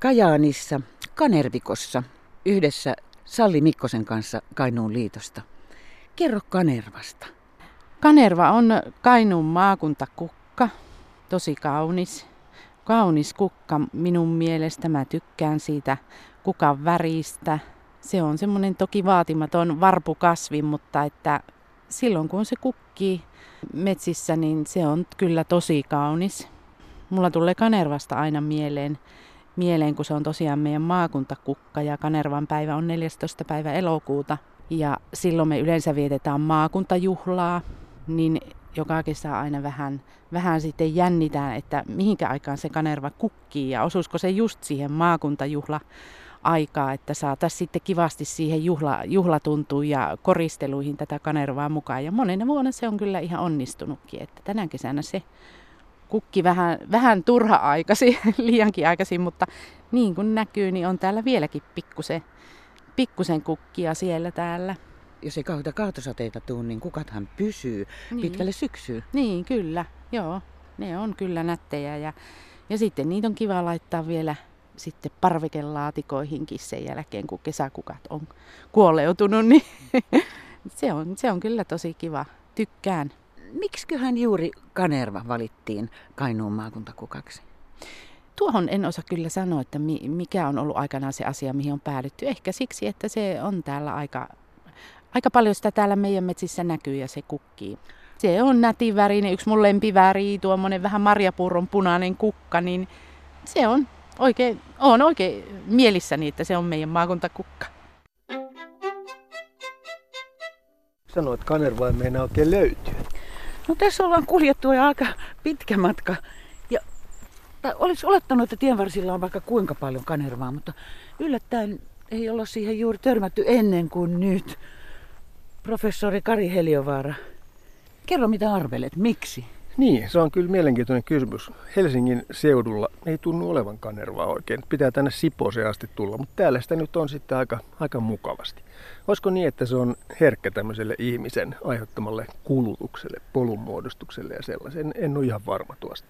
Kajaanissa, Kanervikossa, yhdessä Salli Mikkosen kanssa Kainuun liitosta. Kerro Kanervasta. Kanerva on Kainuun maakuntakukka, tosi kaunis. Kaunis kukka minun mielestä, mä tykkään siitä kukan väristä. Se on semmoinen toki vaatimaton varpukasvi, mutta että silloin kun se kukkii metsissä, niin se on kyllä tosi kaunis. Mulla tulee Kanervasta aina mieleen, mieleen, kun se on tosiaan meidän maakuntakukka ja Kanervan päivä on 14. päivä elokuuta. Ja silloin me yleensä vietetään maakuntajuhlaa, niin joka kesä aina vähän, vähän sitten jännitään, että mihinkä aikaan se Kanerva kukkii ja osuisiko se just siihen maakuntajuhla aikaa, että saataisiin sitten kivasti siihen juhla, juhlatuntuun ja koristeluihin tätä kanervaa mukaan. Ja monena vuonna se on kyllä ihan onnistunutkin, että tänä kesänä se kukki vähän, vähän turha-aikasi, liiankin aikaisin, mutta niin kuin näkyy, niin on täällä vieläkin pikkusen, pikkusen kukkia siellä täällä. Jos ei kauheita kaatosateita tuu, niin kukathan pysyy niin. pitkälle syksyyn. Niin, kyllä. Joo, ne on kyllä nättejä ja, ja sitten niitä on kiva laittaa vielä sitten parvikelaatikoihinkin sen jälkeen, kun kesäkukat on kuoleutunut, niin se on, se on kyllä tosi kiva. Tykkään. Miksiköhän juuri Kanerva valittiin Kainuun maakuntakukaksi? Tuohon en osaa kyllä sanoa, että mikä on ollut aikanaan se asia, mihin on päädytty. Ehkä siksi, että se on täällä aika, aika paljon sitä täällä meidän metsissä näkyy ja se kukkii. Se on nätin värinen, yksi mun lempiväri, tuommoinen vähän marjapurron punainen kukka, niin se on oikein, on oikein mielissäni, että se on meidän maakuntakukka. Sanoit, että Kanerva ei meinaa oikein löytyä. No tässä ollaan kuljettu jo aika pitkä matka. Ja, tai olisi olettanut, että tienvarsilla on vaikka kuinka paljon kanervaa, mutta yllättäen ei olla siihen juuri törmätty ennen kuin nyt. Professori Kari Heliovaara, kerro mitä arvelet, miksi? Niin, se on kyllä mielenkiintoinen kysymys. Helsingin seudulla ei tunnu olevan kanervaa oikein. Pitää tänne Sipooseen asti tulla, mutta täällä sitä nyt on sitten aika, aika mukavasti. Olisiko niin, että se on herkkä tämmöiselle ihmisen aiheuttamalle kulutukselle, polunmuodostukselle ja sellaisen? En, en ole ihan varma tuosta.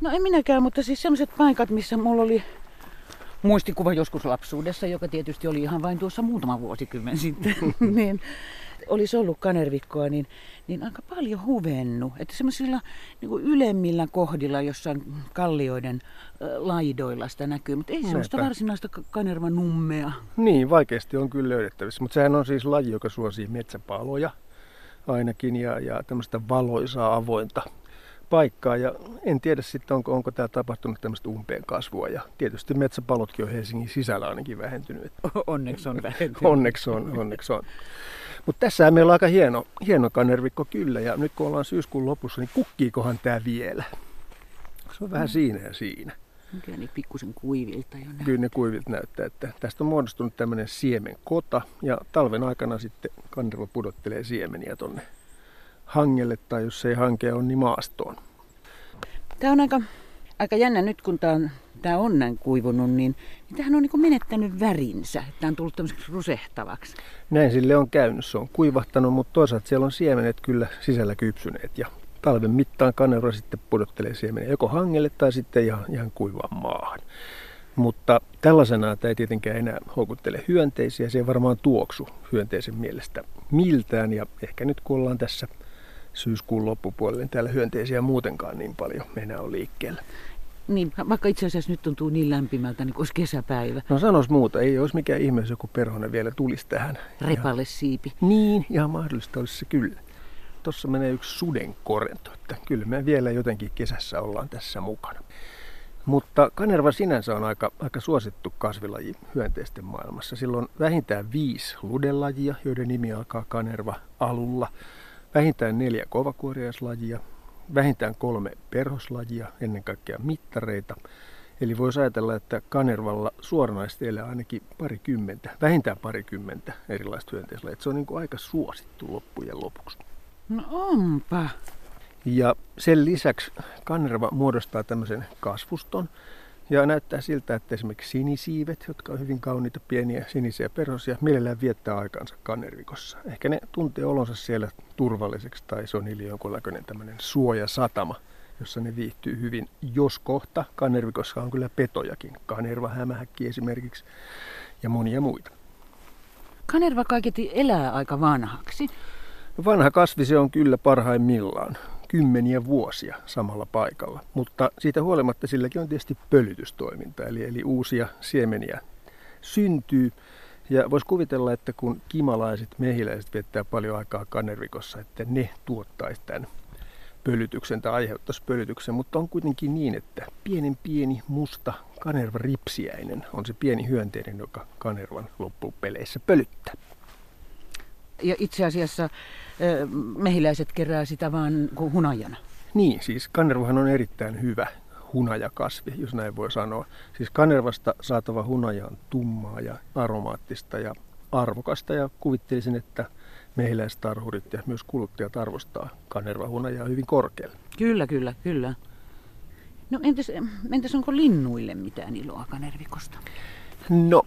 No en minäkään, mutta siis sellaiset paikat, missä mulla oli muistikuva joskus lapsuudessa, joka tietysti oli ihan vain tuossa muutama vuosikymmen sitten, niin olisi ollut kanervikkoa, niin, niin aika paljon huvennut. Että semmoisilla niin ylemmillä kohdilla, jossain kallioiden laidoilla sitä näkyy, mutta ei sellaista varsinaista kanervan nummea. Niin, vaikeasti on kyllä löydettävissä, mutta sehän on siis laji, joka suosii metsäpaloja ainakin ja, ja tämmöistä valoisaa avointa paikkaa ja en tiedä sitten, onko, onko tämä tapahtunut tämmöistä umpeen kasvua ja tietysti metsäpalotkin on Helsingin sisällä ainakin vähentynyt. Onneksi on vähentynyt. onneksi on, onneksi on. Mutta tässä meillä on aika hieno, hieno kanervikko kyllä ja nyt kun ollaan syyskuun lopussa, niin kukkiikohan tämä vielä? Se on vähän mm. siinä ja siinä. Kyllä niin pikkusen kuivilta jo näyttää. Kyllä ne kuivilta näyttää, että tästä on muodostunut tämmöinen siemenkota ja talven aikana sitten kanerva pudottelee siemeniä tonne hangelle tai jos ei hanke on, niin maastoon. Tämä on aika, aika jännä nyt, kun tämä on, tämä on näin kuivunut, niin, niin tämähän on niin menettänyt värinsä. Tämä on tullut tämmöiseksi rusehtavaksi. Näin sille on käynyt. Se on kuivahtanut, mutta toisaalta siellä on siemenet kyllä sisällä kypsyneet. Ja talven mittaan kaneura sitten pudottelee siemeniä joko hangelle tai sitten ihan, ihan kuivaan maahan. Mutta tällaisena tämä ei tietenkään enää houkuttele hyönteisiä. Se ei varmaan tuoksu hyönteisen mielestä miltään. Ja ehkä nyt kun ollaan tässä syyskuun loppupuolelle, niin täällä hyönteisiä muutenkaan niin paljon enää on liikkeellä. Niin, vaikka itse asiassa nyt tuntuu niin lämpimältä, niin kuin olisi kesäpäivä. No sanos muuta, ei olisi mikään ihme, jos joku perhonen vielä tulisi tähän. Repalle siipi. Niin, ihan mahdollista olisi se kyllä. Tuossa menee yksi sudenkorento, että kyllä me vielä jotenkin kesässä ollaan tässä mukana. Mutta kanerva sinänsä on aika, aika suosittu kasvilaji hyönteisten maailmassa. Sillä on vähintään viisi ludelajia, joiden nimi alkaa kanerva alulla vähintään neljä kovakuoriaislajia, vähintään kolme perhoslajia, ennen kaikkea mittareita. Eli voisi ajatella, että kanervalla suoranaisesti elää ainakin parikymmentä, vähintään parikymmentä erilaista hyönteislajia. Se on niin kuin aika suosittu loppujen lopuksi. No onpa. Ja sen lisäksi kanerva muodostaa tämmöisen kasvuston, ja näyttää siltä, että esimerkiksi sinisiivet, jotka on hyvin kauniita pieniä sinisiä perhosia, mielellään viettää aikansa kannervikossa. Ehkä ne tuntee olonsa siellä turvalliseksi tai se on niille jonkunlainen tämmöinen suojasatama, jossa ne viihtyy hyvin. Jos kohta kanervikossa on kyllä petojakin, kanerva, hämähäkki esimerkiksi ja monia muita. Kanerva kaiketi elää aika vanhaksi. Vanha kasvi se on kyllä parhaimmillaan, kymmeniä vuosia samalla paikalla, mutta siitä huolimatta silläkin on tietysti pölytystoiminta, eli, eli uusia siemeniä syntyy. Ja voisi kuvitella, että kun kimalaiset mehiläiset viettää paljon aikaa kanervikossa, että ne tuottaisi tämän pölytyksen tai aiheuttaisi pölytyksen, mutta on kuitenkin niin, että pienen pieni musta kanerva ripsiäinen on se pieni hyönteinen, joka kanervan loppupeleissä pölyttää. Ja itse asiassa mehiläiset kerää sitä vaan hunajana. Niin, siis kanervahan on erittäin hyvä hunajakasvi, jos näin voi sanoa. Siis kanervasta saatava hunaja on tummaa ja aromaattista ja arvokasta ja kuvittelisin, että mehiläistarhurit ja myös kuluttajat arvostaa kanervahunajaa hyvin korkealle. Kyllä, kyllä, kyllä. No entäs, entäs onko linnuille mitään iloa kanervikosta? No,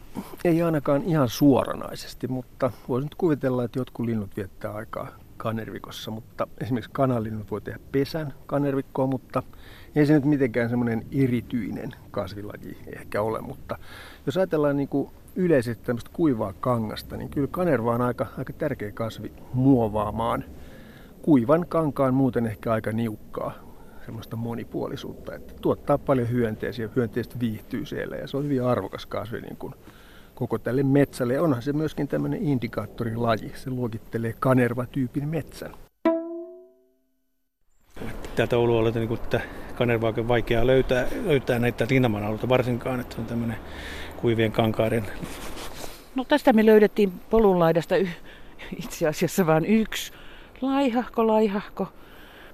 ei ainakaan ihan suoranaisesti, mutta voisin nyt kuvitella, että jotkut linnut viettää aikaa kanervikossa, mutta esimerkiksi kanalinnut voi tehdä pesän kanervikkoon, mutta ei se nyt mitenkään semmoinen erityinen kasvilaji ehkä ole, mutta jos ajatellaan niin kuin yleisesti tämmöistä kuivaa kangasta, niin kyllä kanerva on aika, aika tärkeä kasvi muovaamaan. Kuivan kankaan muuten ehkä aika niukkaa semmoista monipuolisuutta, että tuottaa paljon hyönteisiä, hyönteiset viihtyy siellä ja se on hyvin arvokas kasvi niin kuin koko tälle metsälle. Ja onhan se myöskin tämmöinen indikaattorilaji, se luokittelee kanerva-tyypin metsän. Täältä Oulun alueelta niin että kanerva on vaikea löytää, löytää näitä rinnaman alueita varsinkaan, että on tämmöinen kuivien kankaiden. No tästä me löydettiin polunlaidasta y- itse asiassa vain yksi laihahko, laihahko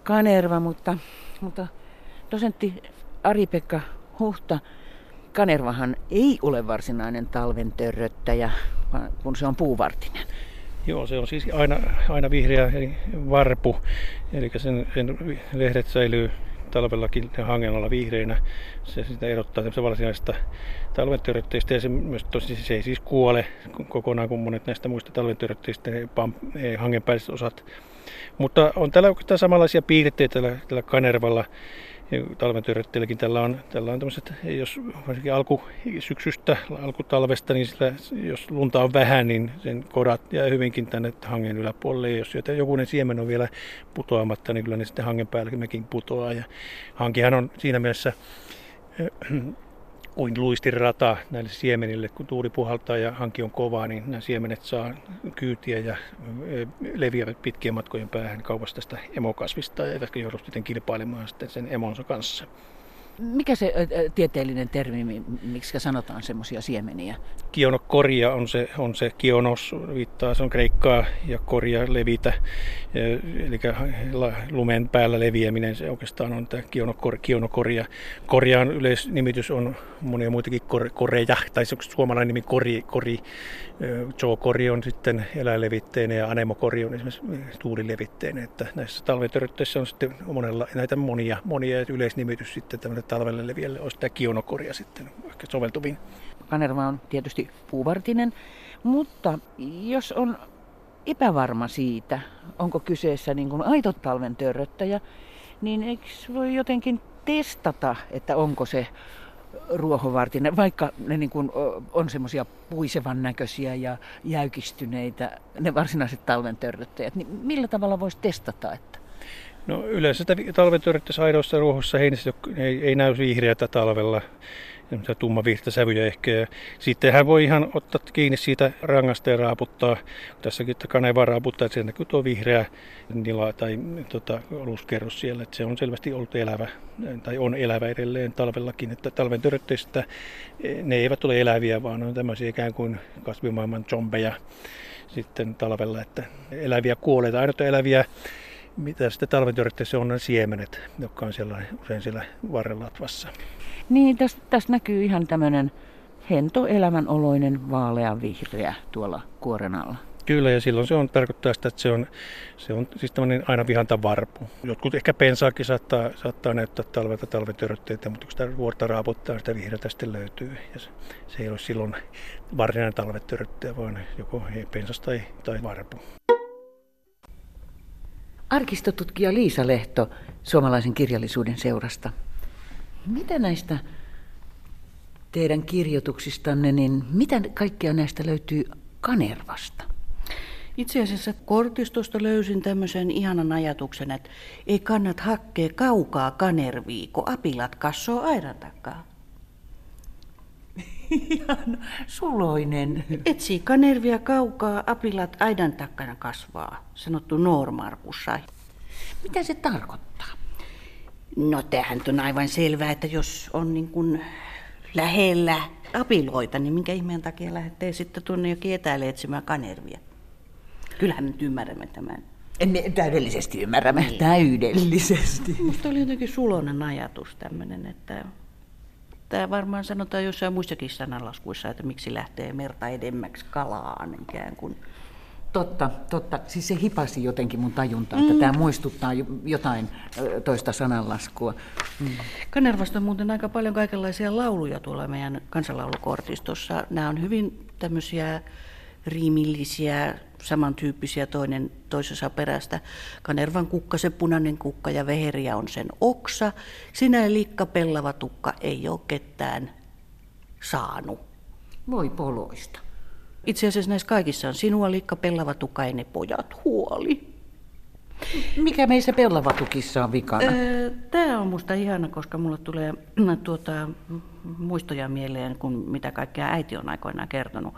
kanerva, mutta, mutta dosentti Ari-Pekka Huhta, kanervahan ei ole varsinainen talven törröttäjä, kun se on puuvartinen. Joo, se on siis aina, aina vihreä eli varpu, eli sen, sen lehdet säilyy talvellakin hangen alla vihreinä. Se sitä erottaa varsinaisesta talventörötteistä ja se, myös tosi, se ei siis kuole kokonaan kuin monet näistä muista talventörötteistä, hangenpäälliset osat. Mutta on täällä oikeastaan samanlaisia piirteitä tällä, tällä kanervalla talven törötteilläkin tällä on, tällä on tämmöiset, jos varsinkin alkusyksystä, alkutalvesta, niin sillä, jos lunta on vähän, niin sen kodat jää hyvinkin tänne hangen yläpuolelle. Jos jokunen siemen on vielä putoamatta, niin kyllä ne sitten hangen päälläkin putoaa. Ja hankihan on siinä mielessä kuin luistirata näille siemenille. Kun tuuli puhaltaa ja hanki on kovaa, niin nämä siemenet saa kyytiä ja leviävät pitkien matkojen päähän kaupasta tästä emokasvista, eivätkä joudu sitten kilpailemaan sitten sen emonsa kanssa. Mikä se tieteellinen termi, miksi sanotaan semmoisia siemeniä? Kionokoria on se, on se kionos, viittaa, se on kreikkaa ja koria levitä, eli lumen päällä leviäminen, se oikeastaan on tämä kionokor, kionokoria. Korjaan yleisnimitys on monia muitakin kor, koreja, tai se on suomalainen nimi kori, kori. Jookori on sitten eläinlevitteinä ja anemokori on esimerkiksi tuulilevitteinä, että näissä talvetörötteissä on sitten monella, näitä monia, monia yleisnimitys sitten tämmöinen talvelle leviälle olisi tämä kionokoria sitten ehkä soveltuvin. Kanerva on tietysti puuvartinen, mutta jos on epävarma siitä, onko kyseessä niin kuin aito talven törröttäjä, niin eikö voi jotenkin testata, että onko se ruohovartinen, vaikka ne niin kuin on semmoisia puisevan näköisiä ja jäykistyneitä, ne varsinaiset talven törröttäjät, niin millä tavalla voisi testata, että? No yleensä sitä talvetörjettä aidoissa ruohossa heinässä ei, ei näy vihreätä talvella tumma sävyjä ehkä. Ja sitten hän voi ihan ottaa kiinni siitä rangasta ja raaputtaa. Tässäkin että kaneva raaputtaa, että sen näkyy tuo vihreä nila tai tota, oluskerros siellä. Että se on selvästi ollut elävä tai on elävä edelleen talvellakin. Että talven törötteistä ne eivät ole eläviä, vaan on tämmöisiä ikään kuin kasvimaailman zombeja sitten talvella, että eläviä kuoleita. Ainoa eläviä mitä sitten talventyörittäessä on ne siemenet, jotka on siellä, usein siellä varrelatvassa. Niin, tästä tästä näkyy ihan tämmöinen hento elämänoloinen vaalea vihreä tuolla kuoren alla. Kyllä, ja silloin se on, tarkoittaa sitä, että se on, se on siis tämmöinen aina vihanta varpu. Jotkut ehkä pensaakin saattaa, saattaa näyttää talvelta talvetörötteitä, mutta kun sitä vuorta raaputtaa, sitä vihreätä sitten löytyy. Ja se, se ei ole silloin varsinainen talvetöröttäjä, vaan joko pensas tai, tai varpu. Arkistotutkija Liisa Lehto suomalaisen kirjallisuuden seurasta. Mitä näistä teidän kirjoituksistanne, niin mitä kaikkea näistä löytyy Kanervasta? Itse asiassa kortistosta löysin tämmöisen ihanan ajatuksen, että ei kannat hakkea kaukaa kanervii, kun apilat kassoo aidan takaa. Ihan suloinen. Etsii kanervia kaukaa, apilat aidan takana kasvaa, sanottu Noormarkussa. Mitä se tarkoittaa? No tähän on aivan selvää, että jos on niin kuin lähellä apiloita, niin minkä ihmeen takia lähtee sitten tuonne jokin etäälle etsimään kanervia? Kyllähän me nyt ymmärrämme tämän. Me täydellisesti ymmärrämme. Niin. Täydellisesti. Musta oli jotenkin sulonen ajatus tämmöinen, että Tämä varmaan sanotaan jossain muissakin sananlaskuissa, että miksi lähtee merta edemmäksi kalaan ikään kuin. Totta, totta. Siis se hipasi jotenkin mun tajuntaa, mm. että tämä muistuttaa jotain toista sananlaskua. Mm. Kanervasta on muuten aika paljon kaikenlaisia lauluja tuolla meidän kansanlaulukortistossa. Nämä on hyvin tämmöisiä riimillisiä, samantyyppisiä toinen toisensa perästä. Kanervan kukka, se punainen kukka ja veheriä on sen oksa. Sinä likka pellava tukka ei ole ketään saanut. Voi poloista. Itse asiassa näissä kaikissa on sinua likka pellava ne pojat huoli. Mikä meissä pellavatukissa on vikana? Tämä on musta ihana, koska mulle tulee tuota, muistoja mieleen, kun mitä kaikkea äiti on aikoinaan kertonut.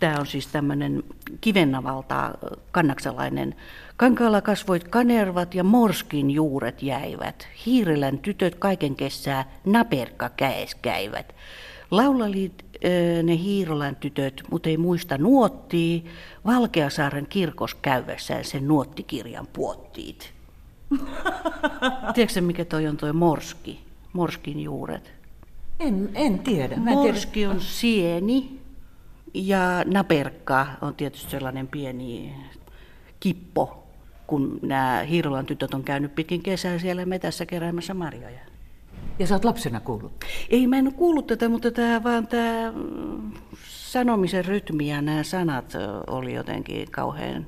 Tämä on siis tämmöinen kivennavalta kannaksalainen. Kankaalla kasvoit kanervat ja morskin juuret jäivät. Hiirelän tytöt kaiken kessää naperka käes käyvät. Laulalit ne Hiirolän tytöt, mutta ei muista nuottii. Valkeasaaren kirkos käyvässään sen nuottikirjan puottiit. Tiedätkö mikä toi on toi morski? Morskin juuret. En, en tiedä. Mä morski tiedä. on sieni, ja naperkka on tietysti sellainen pieni kippo, kun nämä Hiirolan tytöt on käynyt pitkin kesää siellä metässä keräämässä marjoja. Ja sä oot lapsena kuullut? Ei, mä en ole kuullut tätä, mutta tämä vaan tämä sanomisen rytmi ja nämä sanat oli jotenkin kauhean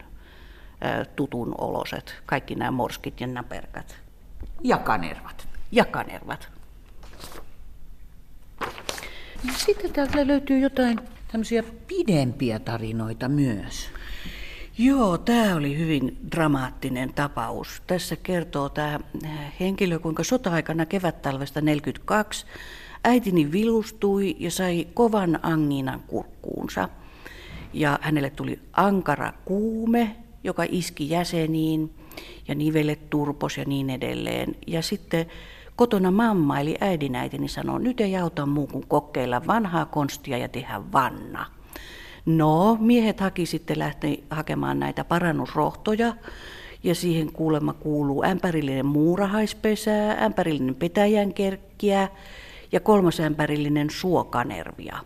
tutun oloset. Kaikki nämä morskit ja naperkat. Ja kanervat. Ja kanervat. Sitten täältä löytyy jotain tämmöisiä pidempiä tarinoita myös. Joo, tämä oli hyvin dramaattinen tapaus. Tässä kertoo tämä henkilö, kuinka sota-aikana kevättalvesta 42 äitini vilustui ja sai kovan anginan kurkkuunsa. Ja hänelle tuli ankara kuume, joka iski jäseniin ja nivelet turpos ja niin edelleen. Ja sitten Kotona mamma eli äidinäitini sanoi, nyt ei auta muu kuin kokeilla vanhaa konstia ja tehdä vanna. No, miehet haki sitten lähti hakemaan näitä parannusrohtoja ja siihen kuulemma kuuluu ämpärillinen muurahaispesää, ämpärillinen petäjänkerkkiä ja kolmas ämpärillinen suokanervia.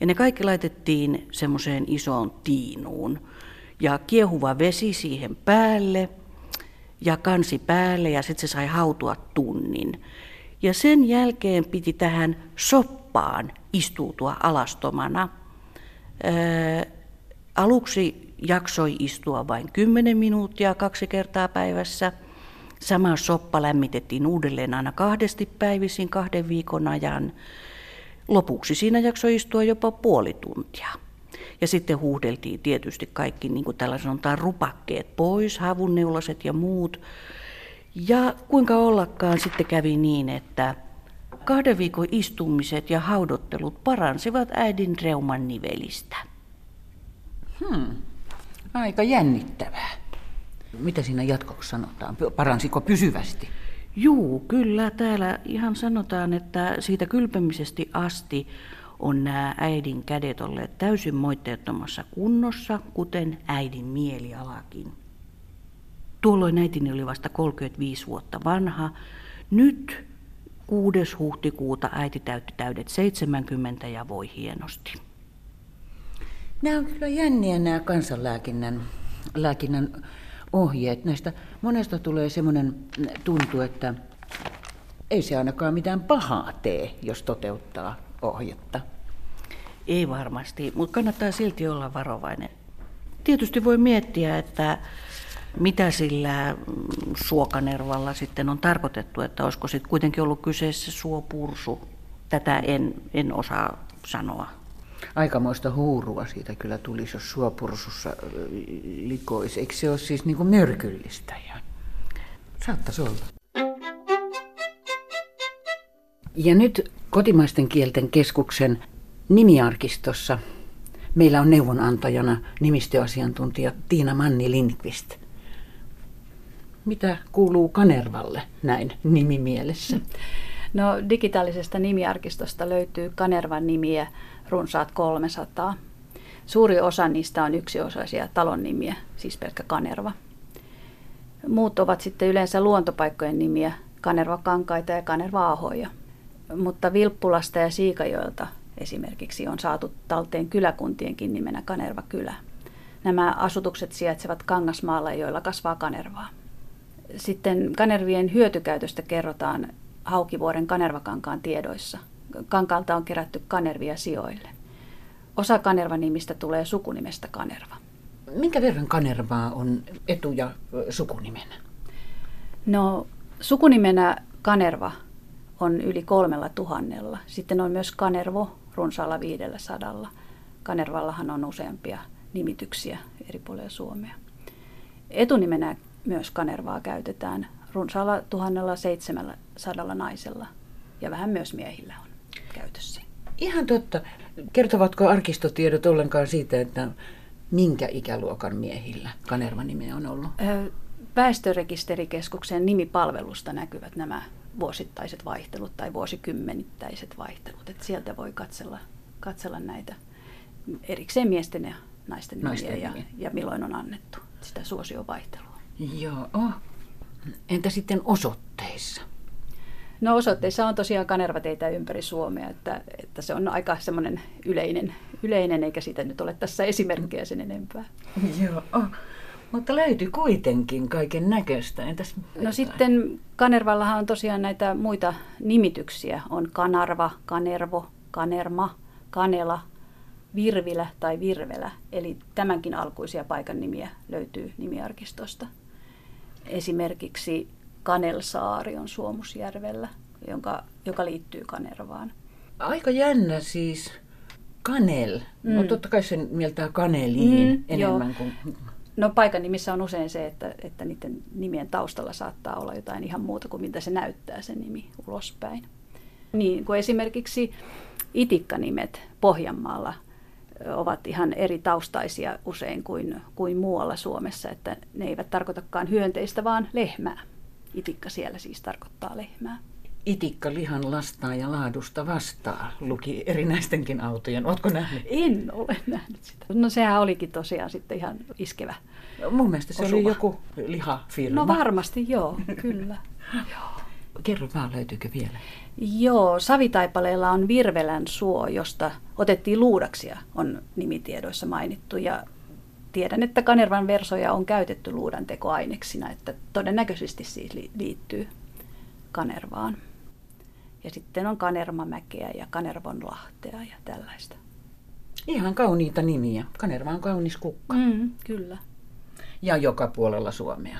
Ja ne kaikki laitettiin semmoiseen isoon tiinuun ja kiehuva vesi siihen päälle – ja kansi päälle ja sitten se sai hautua tunnin. Ja sen jälkeen piti tähän soppaan istuutua alastomana. Aluksi jaksoi istua vain 10 minuuttia kaksi kertaa päivässä. Sama soppa lämmitettiin uudelleen aina kahdesti päivisin kahden viikon ajan. Lopuksi siinä jaksoi istua jopa puoli tuntia. Ja sitten huudeltiin tietysti kaikki, niin kuin tällä sanotaan, rupakkeet pois, havunneulaset ja muut. Ja kuinka ollakaan sitten kävi niin, että kahden viikon istumiset ja haudottelut paransivat äidin reuman nivelistä. Hmm. Aika jännittävää. Mitä siinä jatkoksi sanotaan? Paransiko pysyvästi? Juu, kyllä. Täällä ihan sanotaan, että siitä kylpemisesti asti on nämä äidin kädet olleet täysin moitteettomassa kunnossa, kuten äidin mielialakin. Tuolloin äitini oli vasta 35 vuotta vanha. Nyt 6. huhtikuuta äiti täytti täydet 70 ja voi hienosti. Nämä on kyllä jänniä nämä kansanlääkinnän lääkinnän ohjeet. Näistä monesta tulee semmoinen tuntu, että ei se ainakaan mitään pahaa tee, jos toteuttaa ohjetta? Ei varmasti, mutta kannattaa silti olla varovainen. Tietysti voi miettiä, että Mitä sillä mm, suokanervalla sitten on tarkoitettu, että olisiko sitten kuitenkin ollut kyseessä suopursu? Tätä en, en osaa sanoa. Aikamoista huurua siitä kyllä tulisi, jos suopursussa likoisi. Eikö se ole siis niin kuin myrkyllistä? Ja saattaisi olla. Ja nyt kotimaisten kielten keskuksen nimiarkistossa meillä on neuvonantajana nimistöasiantuntija Tiina Manni Lindqvist. Mitä kuuluu Kanervalle näin nimimielessä? No digitaalisesta nimiarkistosta löytyy Kanervan nimiä runsaat 300. Suuri osa niistä on yksiosaisia talon nimiä, siis pelkkä Kanerva. Muut ovat sitten yleensä luontopaikkojen nimiä, Kanerva Kankaita ja Kanerva Ahoja. Mutta Vilppulasta ja Siikajoelta esimerkiksi on saatu talteen kyläkuntienkin nimenä Kanerva kylä. Nämä asutukset sijaitsevat Kangasmaalla, joilla kasvaa kanervaa. Sitten kanervien hyötykäytöstä kerrotaan Haukivuoren kanervakankaan tiedoissa. Kankaalta on kerätty kanervia sijoille. Osa kanervanimistä tulee sukunimestä kanerva. Minkä verran kanervaa on etu- ja sukunimenä? No sukunimenä kanerva on yli kolmella tuhannella. Sitten on myös kanervo runsaalla viidellä sadalla. Kanervallahan on useampia nimityksiä eri puolilla Suomea. Etunimenä myös kanervaa käytetään runsaalla 1700 naisella ja vähän myös miehillä on käytössä. Ihan totta. Kertovatko arkistotiedot ollenkaan siitä, että minkä ikäluokan miehillä Kanerva nimeä on ollut? Väestörekisterikeskuksen nimipalvelusta näkyvät nämä vuosittaiset vaihtelut tai vuosikymmenittäiset vaihtelut. Et sieltä voi katsella, katsella näitä erikseen miesten ja naisten, naisten nimiä. Ja, ja milloin on annettu sitä suosiovaihtelua. Joo. Entä sitten osoitteissa? No osoitteissa on tosiaan kanervateitä ympäri Suomea, että, että se on aika semmoinen yleinen, yleinen, eikä siitä nyt ole tässä esimerkkejä sen enempää. Joo, mutta löytyy kuitenkin kaiken näköistä. Entäs no sitten Kanervallahan on tosiaan näitä muita nimityksiä. On Kanarva, Kanervo, Kanerma, Kanela, Virvilä tai Virvelä. Eli tämänkin alkuisia paikan nimiä löytyy nimiarkistosta. Esimerkiksi Kanelsaari on Suomusjärvellä, jonka, joka liittyy Kanervaan. Aika jännä siis. Kanel. No mm. No totta kai sen mieltää kaneliin mm, enemmän joo. kuin... No paikan nimissä on usein se, että, että niiden nimien taustalla saattaa olla jotain ihan muuta kuin mitä se näyttää se nimi ulospäin. Niin kuin esimerkiksi itikkanimet Pohjanmaalla ovat ihan eri taustaisia usein kuin, kuin muualla Suomessa, että ne eivät tarkoitakaan hyönteistä, vaan lehmää. Itikka siellä siis tarkoittaa lehmää. Itikka lihan lastaa ja laadusta vastaa, luki erinäistenkin autojen. Oletko nähnyt? En ole nähnyt sitä. No sehän olikin tosiaan sitten ihan iskevä. Mun mielestä se osuva. oli joku lihafirma. No varmasti joo, kyllä. joo. Kerro vaan, löytyykö vielä? Joo, Savitaipaleella on Virvelän suo, josta otettiin luudaksia, on nimitiedoissa mainittu. Ja tiedän, että Kanervan versoja on käytetty luudan tekoaineksina, että todennäköisesti siis liittyy Kanervaan. Ja sitten on Kanermamäkeä ja Kanervonlahtea ja tällaista. Ihan kauniita nimiä. Kanerva on kaunis kukka. Mm, kyllä. Ja joka puolella Suomea.